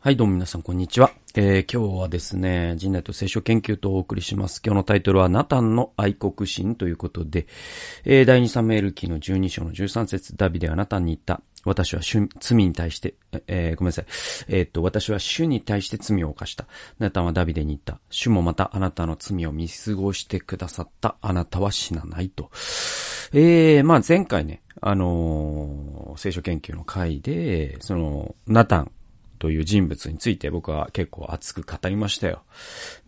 はい、どうも皆さん、こんにちは。えー、今日はですね、人内と聖書研究とお送りします。今日のタイトルは、ナタンの愛国心ということで、えー、第2サムエル記の12章の13節ダビデはナタンに言った。私は罪に対して、えー、ごめんなさい。えー、っと、私は主に対して罪を犯した。ナタンはダビデに言った。主もまたあなたの罪を見過ごしてくださった。あなたは死なないと。えー、まあ前回ね、あのー、聖書研究の回で、その、ナタン、という人物について僕は結構熱く語りましたよ。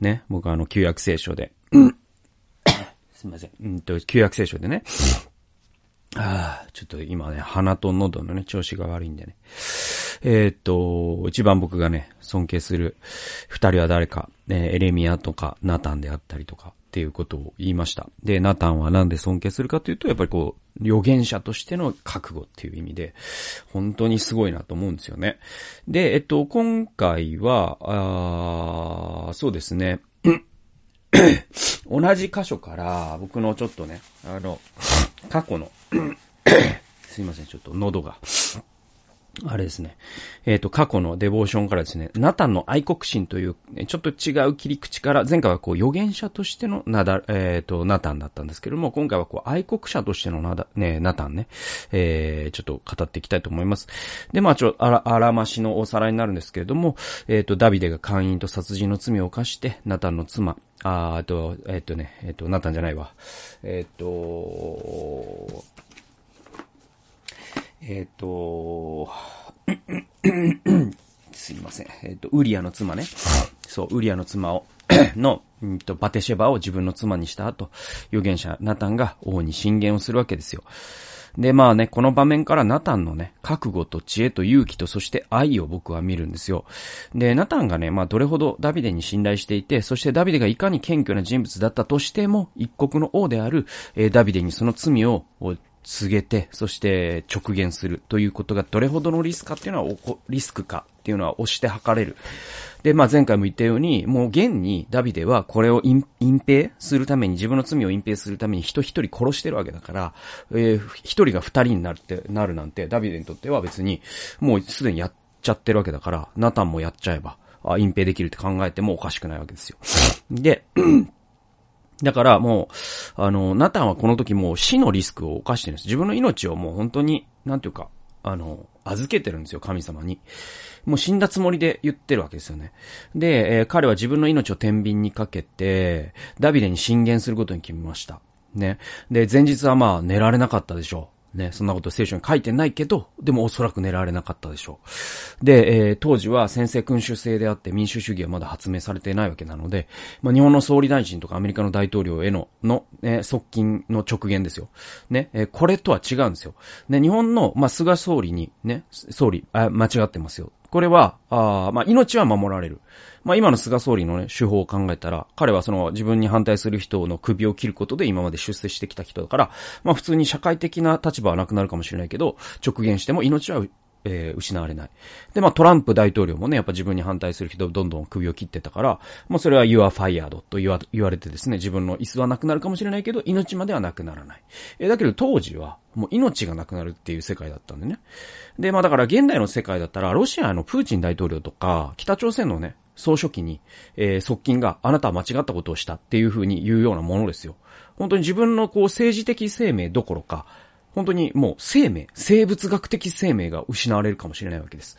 ね。僕はあの、旧約聖書で。すみません。うんと、旧約聖書でね。ああ、ちょっと今ね、鼻と喉のね、調子が悪いんでね。えー、っと、一番僕がね、尊敬する二人は誰か、ね、エレミアとかナタンであったりとか、っていうことを言いました。で、ナタンはなんで尊敬するかというと、やっぱりこう、預言者としての覚悟っていう意味で、本当にすごいなと思うんですよね。で、えっと、今回は、あそうですね。同じ箇所から、僕のちょっとね、あの、過去の すいません、ちょっと喉があれですね。えっ、ー、と、過去のデボーションからですね、ナタンの愛国心という、ちょっと違う切り口から、前回はこう、預言者としてのナダ、えっ、ー、と、ナタンだったんですけども、今回はこう、愛国者としてのナダ、ね、ナタンね、えー、ちょっと語っていきたいと思います。で、まあ、ちょ、あら、あらましのおさらいになるんですけれども、えっ、ー、と、ダビデが姦淫と殺人の罪を犯して、ナタンの妻、ああと、えっ、とね、えっ、と、ナタンじゃないわ。えっ、と、えっ、ー、と、すいません。えっ、ー、と、ウリアの妻ね。そう、ウリアの妻を、の、うんと、バテシェバを自分の妻にした後、預言者ナタンが王に進言をするわけですよ。で、まあね、この場面からナタンのね、覚悟と知恵と勇気とそして愛を僕は見るんですよ。で、ナタンがね、まあどれほどダビデに信頼していて、そしてダビデがいかに謙虚な人物だったとしても、一国の王である、えー、ダビデにその罪を告げて、そして直言するということがどれほどのリスクかっていうのは、リスクかっていうのは押して測れる。で、まあ前回も言ったように、もう現にダビデはこれを隠蔽するために、自分の罪を隠蔽するために人一人殺してるわけだから、えー、一人が二人になるって、なるなんて、ダビデにとっては別に、もうすでにやっちゃってるわけだから、ナタンもやっちゃえば、あ隠蔽できるって考えてもおかしくないわけですよ。で、だからもう、あの、ナタンはこの時もう死のリスクを犯してるんです。自分の命をもう本当に、なんていうか、あの、預けてるんですよ、神様に。もう死んだつもりで言ってるわけですよね。で、えー、彼は自分の命を天秤にかけて、ダビデに進言することに決めました。ね。で、前日はまあ寝られなかったでしょう。ね、そんなこと聖書に書いてないけど、でもおそらく狙われなかったでしょう。で、えー、当時は先制君主制であって民主主義はまだ発明されてないわけなので、まあ、日本の総理大臣とかアメリカの大統領への、の、ね、側近の直言ですよ。ね、えー、これとは違うんですよ。ね、日本の、まあ、菅総理に、ね、総理、あ、間違ってますよ。これは、あまあ、命は守られる。まあ、今の菅総理のね、手法を考えたら、彼はその自分に反対する人の首を切ることで今まで出世してきた人だから、まあ、普通に社会的な立場はなくなるかもしれないけど、直言しても命はえー、失われない。で、まあ、トランプ大統領もね、やっぱ自分に反対する人どんどん首を切ってたから、もうそれは you are fired と言わ言われてですね、自分の椅子はなくなるかもしれないけど、命まではなくならない。えー、だけど当時は、もう命がなくなるっていう世界だったんでね。で、まあだから現代の世界だったら、ロシアのプーチン大統領とか、北朝鮮のね、総書記に、えー、側近があなたは間違ったことをしたっていう風に言うようなものですよ。本当に自分のこう政治的生命どころか、本当にもう生命、生物学的生命が失われるかもしれないわけです。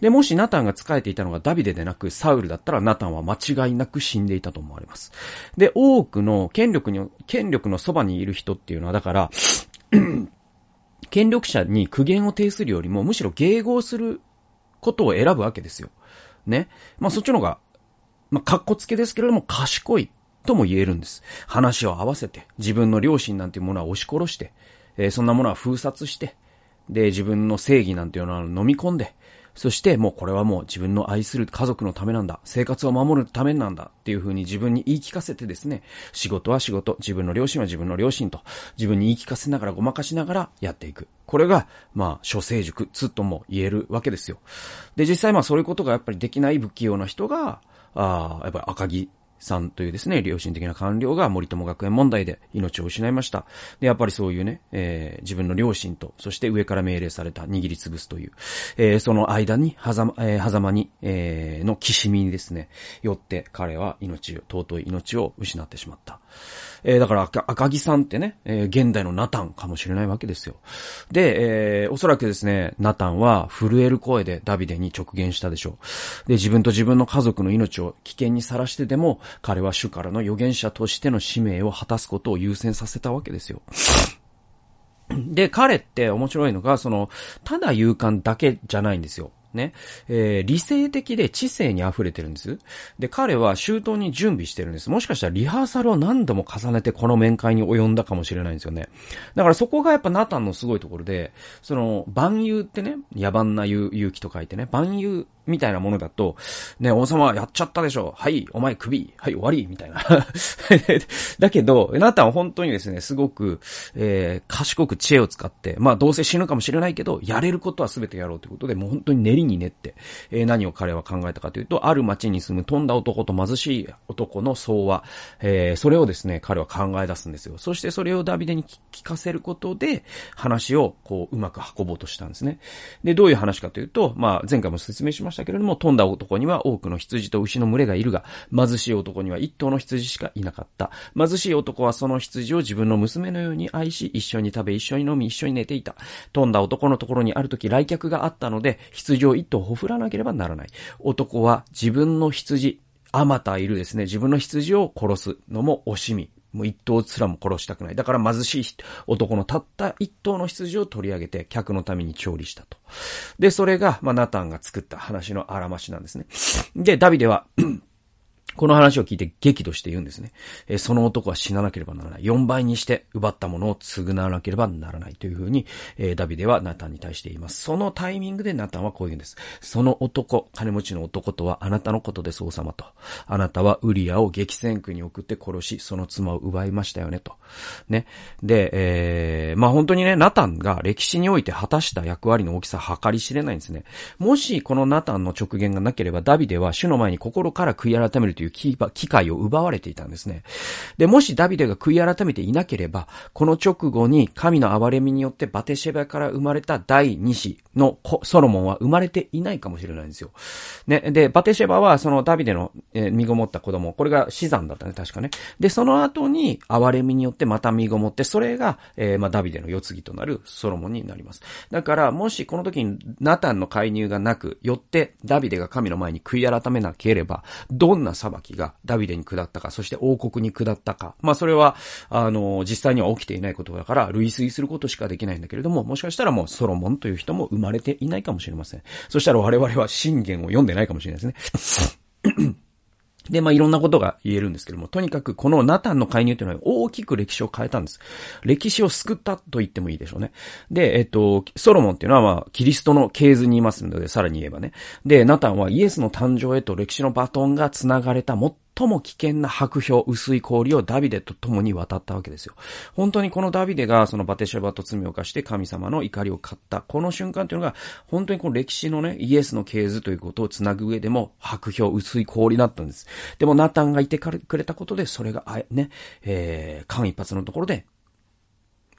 で、もしナタンが仕えていたのがダビデでなくサウルだったらナタンは間違いなく死んでいたと思われます。で、多くの権力に、権力のそばにいる人っていうのはだから 権力者に苦言を呈するよりもむしろ迎合することを選ぶわけですよ。ね。まあそっちの方が、まあかっこつけですけれども賢いとも言えるんです。話を合わせて、自分の両親なんていうものは押し殺して、えー、そんなものは封殺して、で、自分の正義なんていうのは飲み込んで、そしてもうこれはもう自分の愛する家族のためなんだ。生活を守るためなんだ。っていう風に自分に言い聞かせてですね、仕事は仕事、自分の両親は自分の両親と、自分に言い聞かせながらごまかしながらやっていく。これが、まあ、諸成熟、つとも言えるわけですよ。で、実際まあそういうことがやっぱりできない不器用な人が、ああ、やっぱり赤木さんというですね、良心的な官僚が森友学園問題で命を失いました。で、やっぱりそういうね、えー、自分の両親と、そして上から命令された握りつぶすという、えー、その間に、はざま、えー、狭間に、えー、のきしみにですね、よって彼は命を、尊い命を失ってしまった。えー、だから赤木さんってね、えー、現代のナタンかもしれないわけですよ。で、えー、おそらくですね、ナタンは震える声でダビデに直言したでしょう。で、自分と自分の家族の命を危険にさらしてでも、彼は主からの預言者としての使命を果たすことを優先させたわけですよ。で、彼って面白いのが、その、ただ勇敢だけじゃないんですよ。ね、えー、理性的で知性に溢れてるんです。で、彼は周到に準備してるんです。もしかしたらリハーサルを何度も重ねてこの面会に及んだかもしれないんですよね。だからそこがやっぱナタンのすごいところで、その、万有ってね、野蛮な勇気と書いてね、万有みたいなものだと、ね、王様やっちゃったでしょ。はい、お前首。はい、終わり。みたいな。だけど、ナタンは本当にですね、すごく、えー、賢く知恵を使って、まあどうせ死ぬかもしれないけど、やれることは全てやろうということで、もう本当に練りに練って、えー、何を彼は考えたかというと、ある町に住む飛んだ男と貧しい男の相和、えー、それをですね、彼は考え出すんですよ。そしてそれをダビデに聞かせることで、話をこう、うまく運ぼうとしたんですね。で、どういう話かというと、まあ前回も説明しましたしたけれども、飛んだ男には多くの羊と牛の群れがいるが、貧しい男には一頭の羊しかいなかった。貧しい男はその羊を自分の娘のように愛し、一緒に食べ、一緒に飲み、一緒に寝ていた。飛んだ男のところにある時来客があったので、羊を一頭ほふらなければならない。男は自分の羊、あまたいるですね、自分の羊を殺すのも惜しみ。もう一頭すらも殺したくない。だから貧しい男のたった一頭の羊を取り上げて客のために調理したと。で、それが、まあ、ナタンが作った話のあらましなんですね。で、ダビデはこの話を聞いて激怒して言うんですね。えその男は死ななければならない。4倍にして奪ったものを償わなければならないというふうに、えダビデはナタンに対して言います。そのタイミングでナタンはこう言うんです。その男、金持ちの男とはあなたのことです、王様と。あなたはウリアを激戦区に送って殺し、その妻を奪いましたよね、と。ね。で、えー、まあ本当にね、ナタンが歴史において果たした役割の大きさは計り知れないんですね。もしこのナタンの直言がなければ、ダビデは主の前に心から悔い改めるといういう機会を奪われていたんですね。で、もしダビデが悔い改めていなければ、この直後に神の憐れみによってバテシェバから生まれた第二子のソロモンは生まれていないかもしれないんですよ。ね、で、バテシェバはそのダビデの、えー、身ごもった子供、これが死産だったね、確かね。で、その後に憐れみによってまた身ごもって、それが、えー、まあ、ダビデの世継ぎとなるソロモンになります。だから、もしこの時にナタンの介入がなく、よってダビデが神の前に悔い改めなければ、どんな裁きがダビデに下ったか、そして王国に下ったか。まあそれは、あの、実際には起きていないことだから、類推することしかできないんだけれども、もしかしたらもうソロモンという人も生まれていないかもしれません。そしたら我々は信玄を読んでないかもしれないですね。で、まあ、いろんなことが言えるんですけども、とにかくこのナタンの介入というのは大きく歴史を変えたんです。歴史を救ったと言ってもいいでしょうね。で、えっと、ソロモンっていうのはまあ、キリストの系図にいますので、さらに言えばね。で、ナタンはイエスの誕生へと歴史のバトンが繋がれた最も危険な白氷、薄い氷をダビデと共に渡ったわけですよ。本当にこのダビデがそのバテシェバと罪を犯して神様の怒りを買った、この瞬間というのが、本当にこの歴史のね、イエスの系図ということを繋ぐ上でも、白氷、薄い氷だったんです。でもナタンがいてくれたことで、それが、ね、えー、間一髪のところで、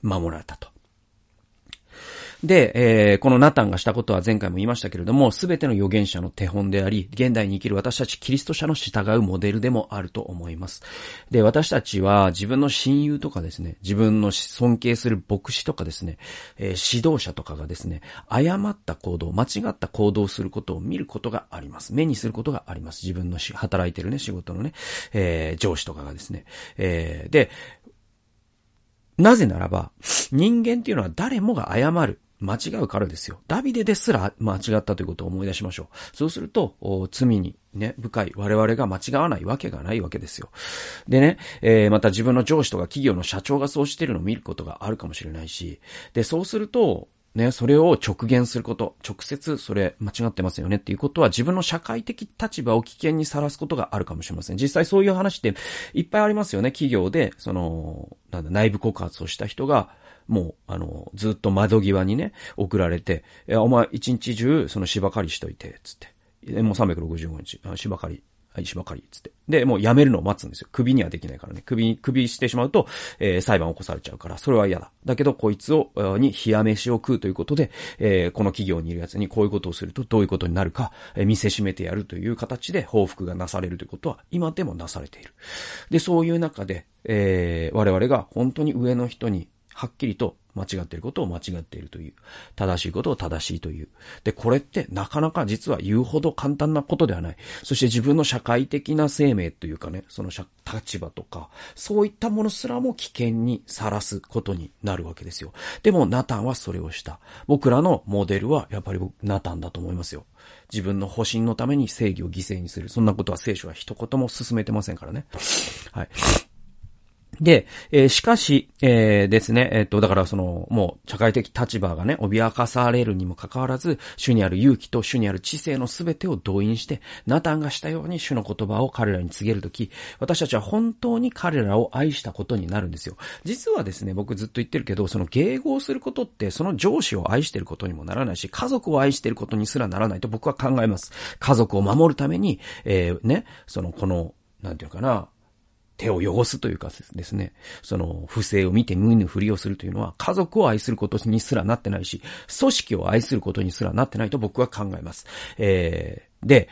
守られたと。で、えー、このナタンがしたことは前回も言いましたけれども、すべての預言者の手本であり、現代に生きる私たちキリスト者の従うモデルでもあると思います。で、私たちは自分の親友とかですね、自分の尊敬する牧師とかですね、えー、指導者とかがですね、誤った行動、間違った行動をすることを見ることがあります。目にすることがあります。自分の働いてるね、仕事のね、えー、上司とかがですね。えー、で、なぜならば、人間っていうのは誰もが謝る。間違うからですよ。ダビデですら間違ったということを思い出しましょう。そうすると、罪にね、深い我々が間違わないわけがないわけですよ。でね、えー、また自分の上司とか企業の社長がそうしてるのを見ることがあるかもしれないし、で、そうすると、ね、それを直言すること、直接それ間違ってますよねっていうことは自分の社会的立場を危険にさらすことがあるかもしれません。実際そういう話っていっぱいありますよね。企業で、その、なんだ、内部告発をした人が、もう、あの、ずっと窓際にね、送られて、いや、お前一日中、その芝刈りしといて、つって。もう365日、芝刈り、石ばかり、つって。で、もう辞めるのを待つんですよ。首にはできないからね。首、首してしまうと、えー、裁判を起こされちゃうから、それは嫌だ。だけど、こいつを、に冷や飯を食うということで、えー、この企業にいる奴にこういうことをするとどういうことになるか、えー、見せしめてやるという形で報復がなされるということは、今でもなされている。で、そういう中で、えー、我々が本当に上の人に、はっきりと間違っていることを間違っているという。正しいことを正しいという。で、これってなかなか実は言うほど簡単なことではない。そして自分の社会的な生命というかね、その立場とか、そういったものすらも危険にさらすことになるわけですよ。でも、ナタンはそれをした。僕らのモデルはやっぱり僕、ナタンだと思いますよ。自分の保身のために正義を犠牲にする。そんなことは聖書は一言も進めてませんからね。はい。で、えー、しかし、えー、ですね、えっ、と、だからその、もう、社会的立場がね、脅かされるにもかかわらず、主にある勇気と主にある知性のすべてを動員して、ナタンがしたように主の言葉を彼らに告げるとき、私たちは本当に彼らを愛したことになるんですよ。実はですね、僕ずっと言ってるけど、その迎合することって、その上司を愛してることにもならないし、家族を愛してることにすらならないと僕は考えます。家族を守るために、えー、ね、その、この、なんていうかな、手を汚すというかですね、その不正を見て無意のふりをするというのは家族を愛することにすらなってないし、組織を愛することにすらなってないと僕は考えます。えー、で、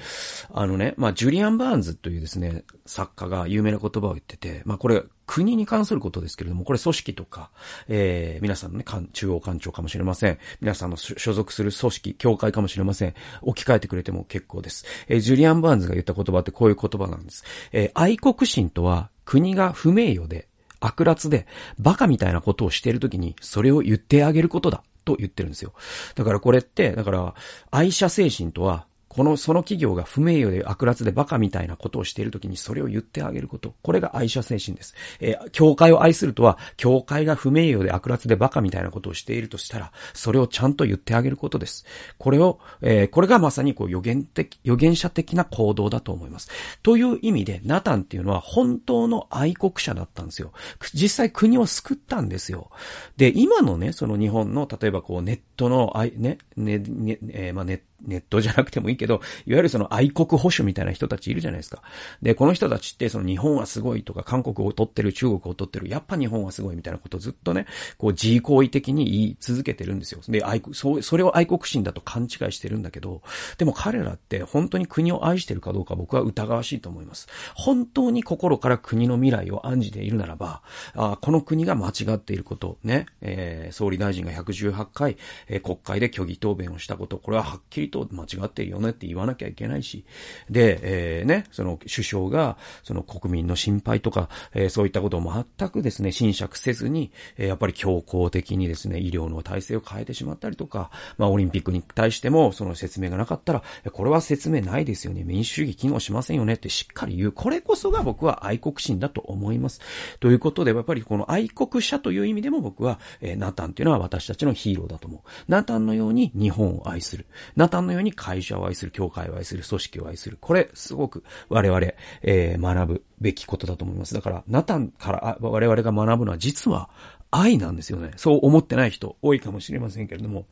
あのね、まあ、ジュリアン・バーンズというですね、作家が有名な言葉を言ってて、まあ、これ、国に関することですけれども、これ組織とか、えー、皆さんのね、中央官庁かもしれません。皆さんの所属する組織、協会かもしれません。置き換えてくれても結構です。えー、ジュリアン・バーンズが言った言葉ってこういう言葉なんです。えー、愛国心とは、国が不名誉で、悪辣で、バカみたいなことをしているときに、それを言ってあげることだ。と言ってるんですよ。だからこれって、だから、愛者精神とは、この、その企業が不名誉で悪辣でバカみたいなことをしているときにそれを言ってあげること。これが愛者精神です。えー、教会を愛するとは、教会が不名誉で悪辣でバカみたいなことをしているとしたら、それをちゃんと言ってあげることです。これを、えー、これがまさにこう予言的、予言者的な行動だと思います。という意味で、ナタンっていうのは本当の愛国者だったんですよ。実際国を救ったんですよ。で、今のね、その日本の、例えばこうネットの、ね、ね、ね、えー、まあネットネットじゃなくてもいいけど、いわゆるその愛国保守みたいな人たちいるじゃないですか。で、この人たちってその日本はすごいとか、韓国を取ってる、中国を取ってる、やっぱ日本はすごいみたいなことをずっとね、こう自行為的に言い続けてるんですよ。で、愛国、そうそれを愛国心だと勘違いしてるんだけど、でも彼らって本当に国を愛してるかどうか僕は疑わしいと思います。本当に心から国の未来を案じているならば、あこの国が間違っていること、ね、えー、総理大臣が118回、えー、国会で虚偽答弁をしたこと、これははっきりと間違ってるよねって言わなきゃいけないし、で、えー、ね、その首相が、その国民の心配とか、えー、そういったことを全くですね、侵釈せずに、えー、やっぱり強硬的にですね、医療の体制を変えてしまったりとか、まあ、オリンピックに対しても、その説明がなかったら、これは説明ないですよね、民主主義機能しませんよねってしっかり言う。これこそが僕は愛国心だと思います。ということで、やっぱりこの愛国者という意味でも僕は、えー、ナタンっていうのは私たちのヒーローだと思う。ナタンのように日本を愛する。ナタンのように会社を愛する、教会を愛する、組織を愛する。これ、すごく我々、えー、学ぶべきことだと思います。だから、ナタンから我々が学ぶのは実は愛なんですよね。そう思ってない人多いかもしれませんけれども、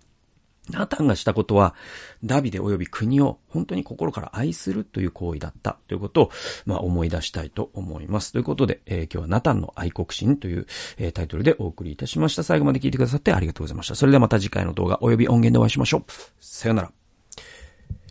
ナタンがしたことは、ダビデ及び国を本当に心から愛するという行為だったということを、まあ、思い出したいと思います。ということで、えー、今日はナタンの愛国心という、えー、タイトルでお送りいたしました。最後まで聞いてくださってありがとうございました。それではまた次回の動画及び音源でお会いしましょう。さよなら。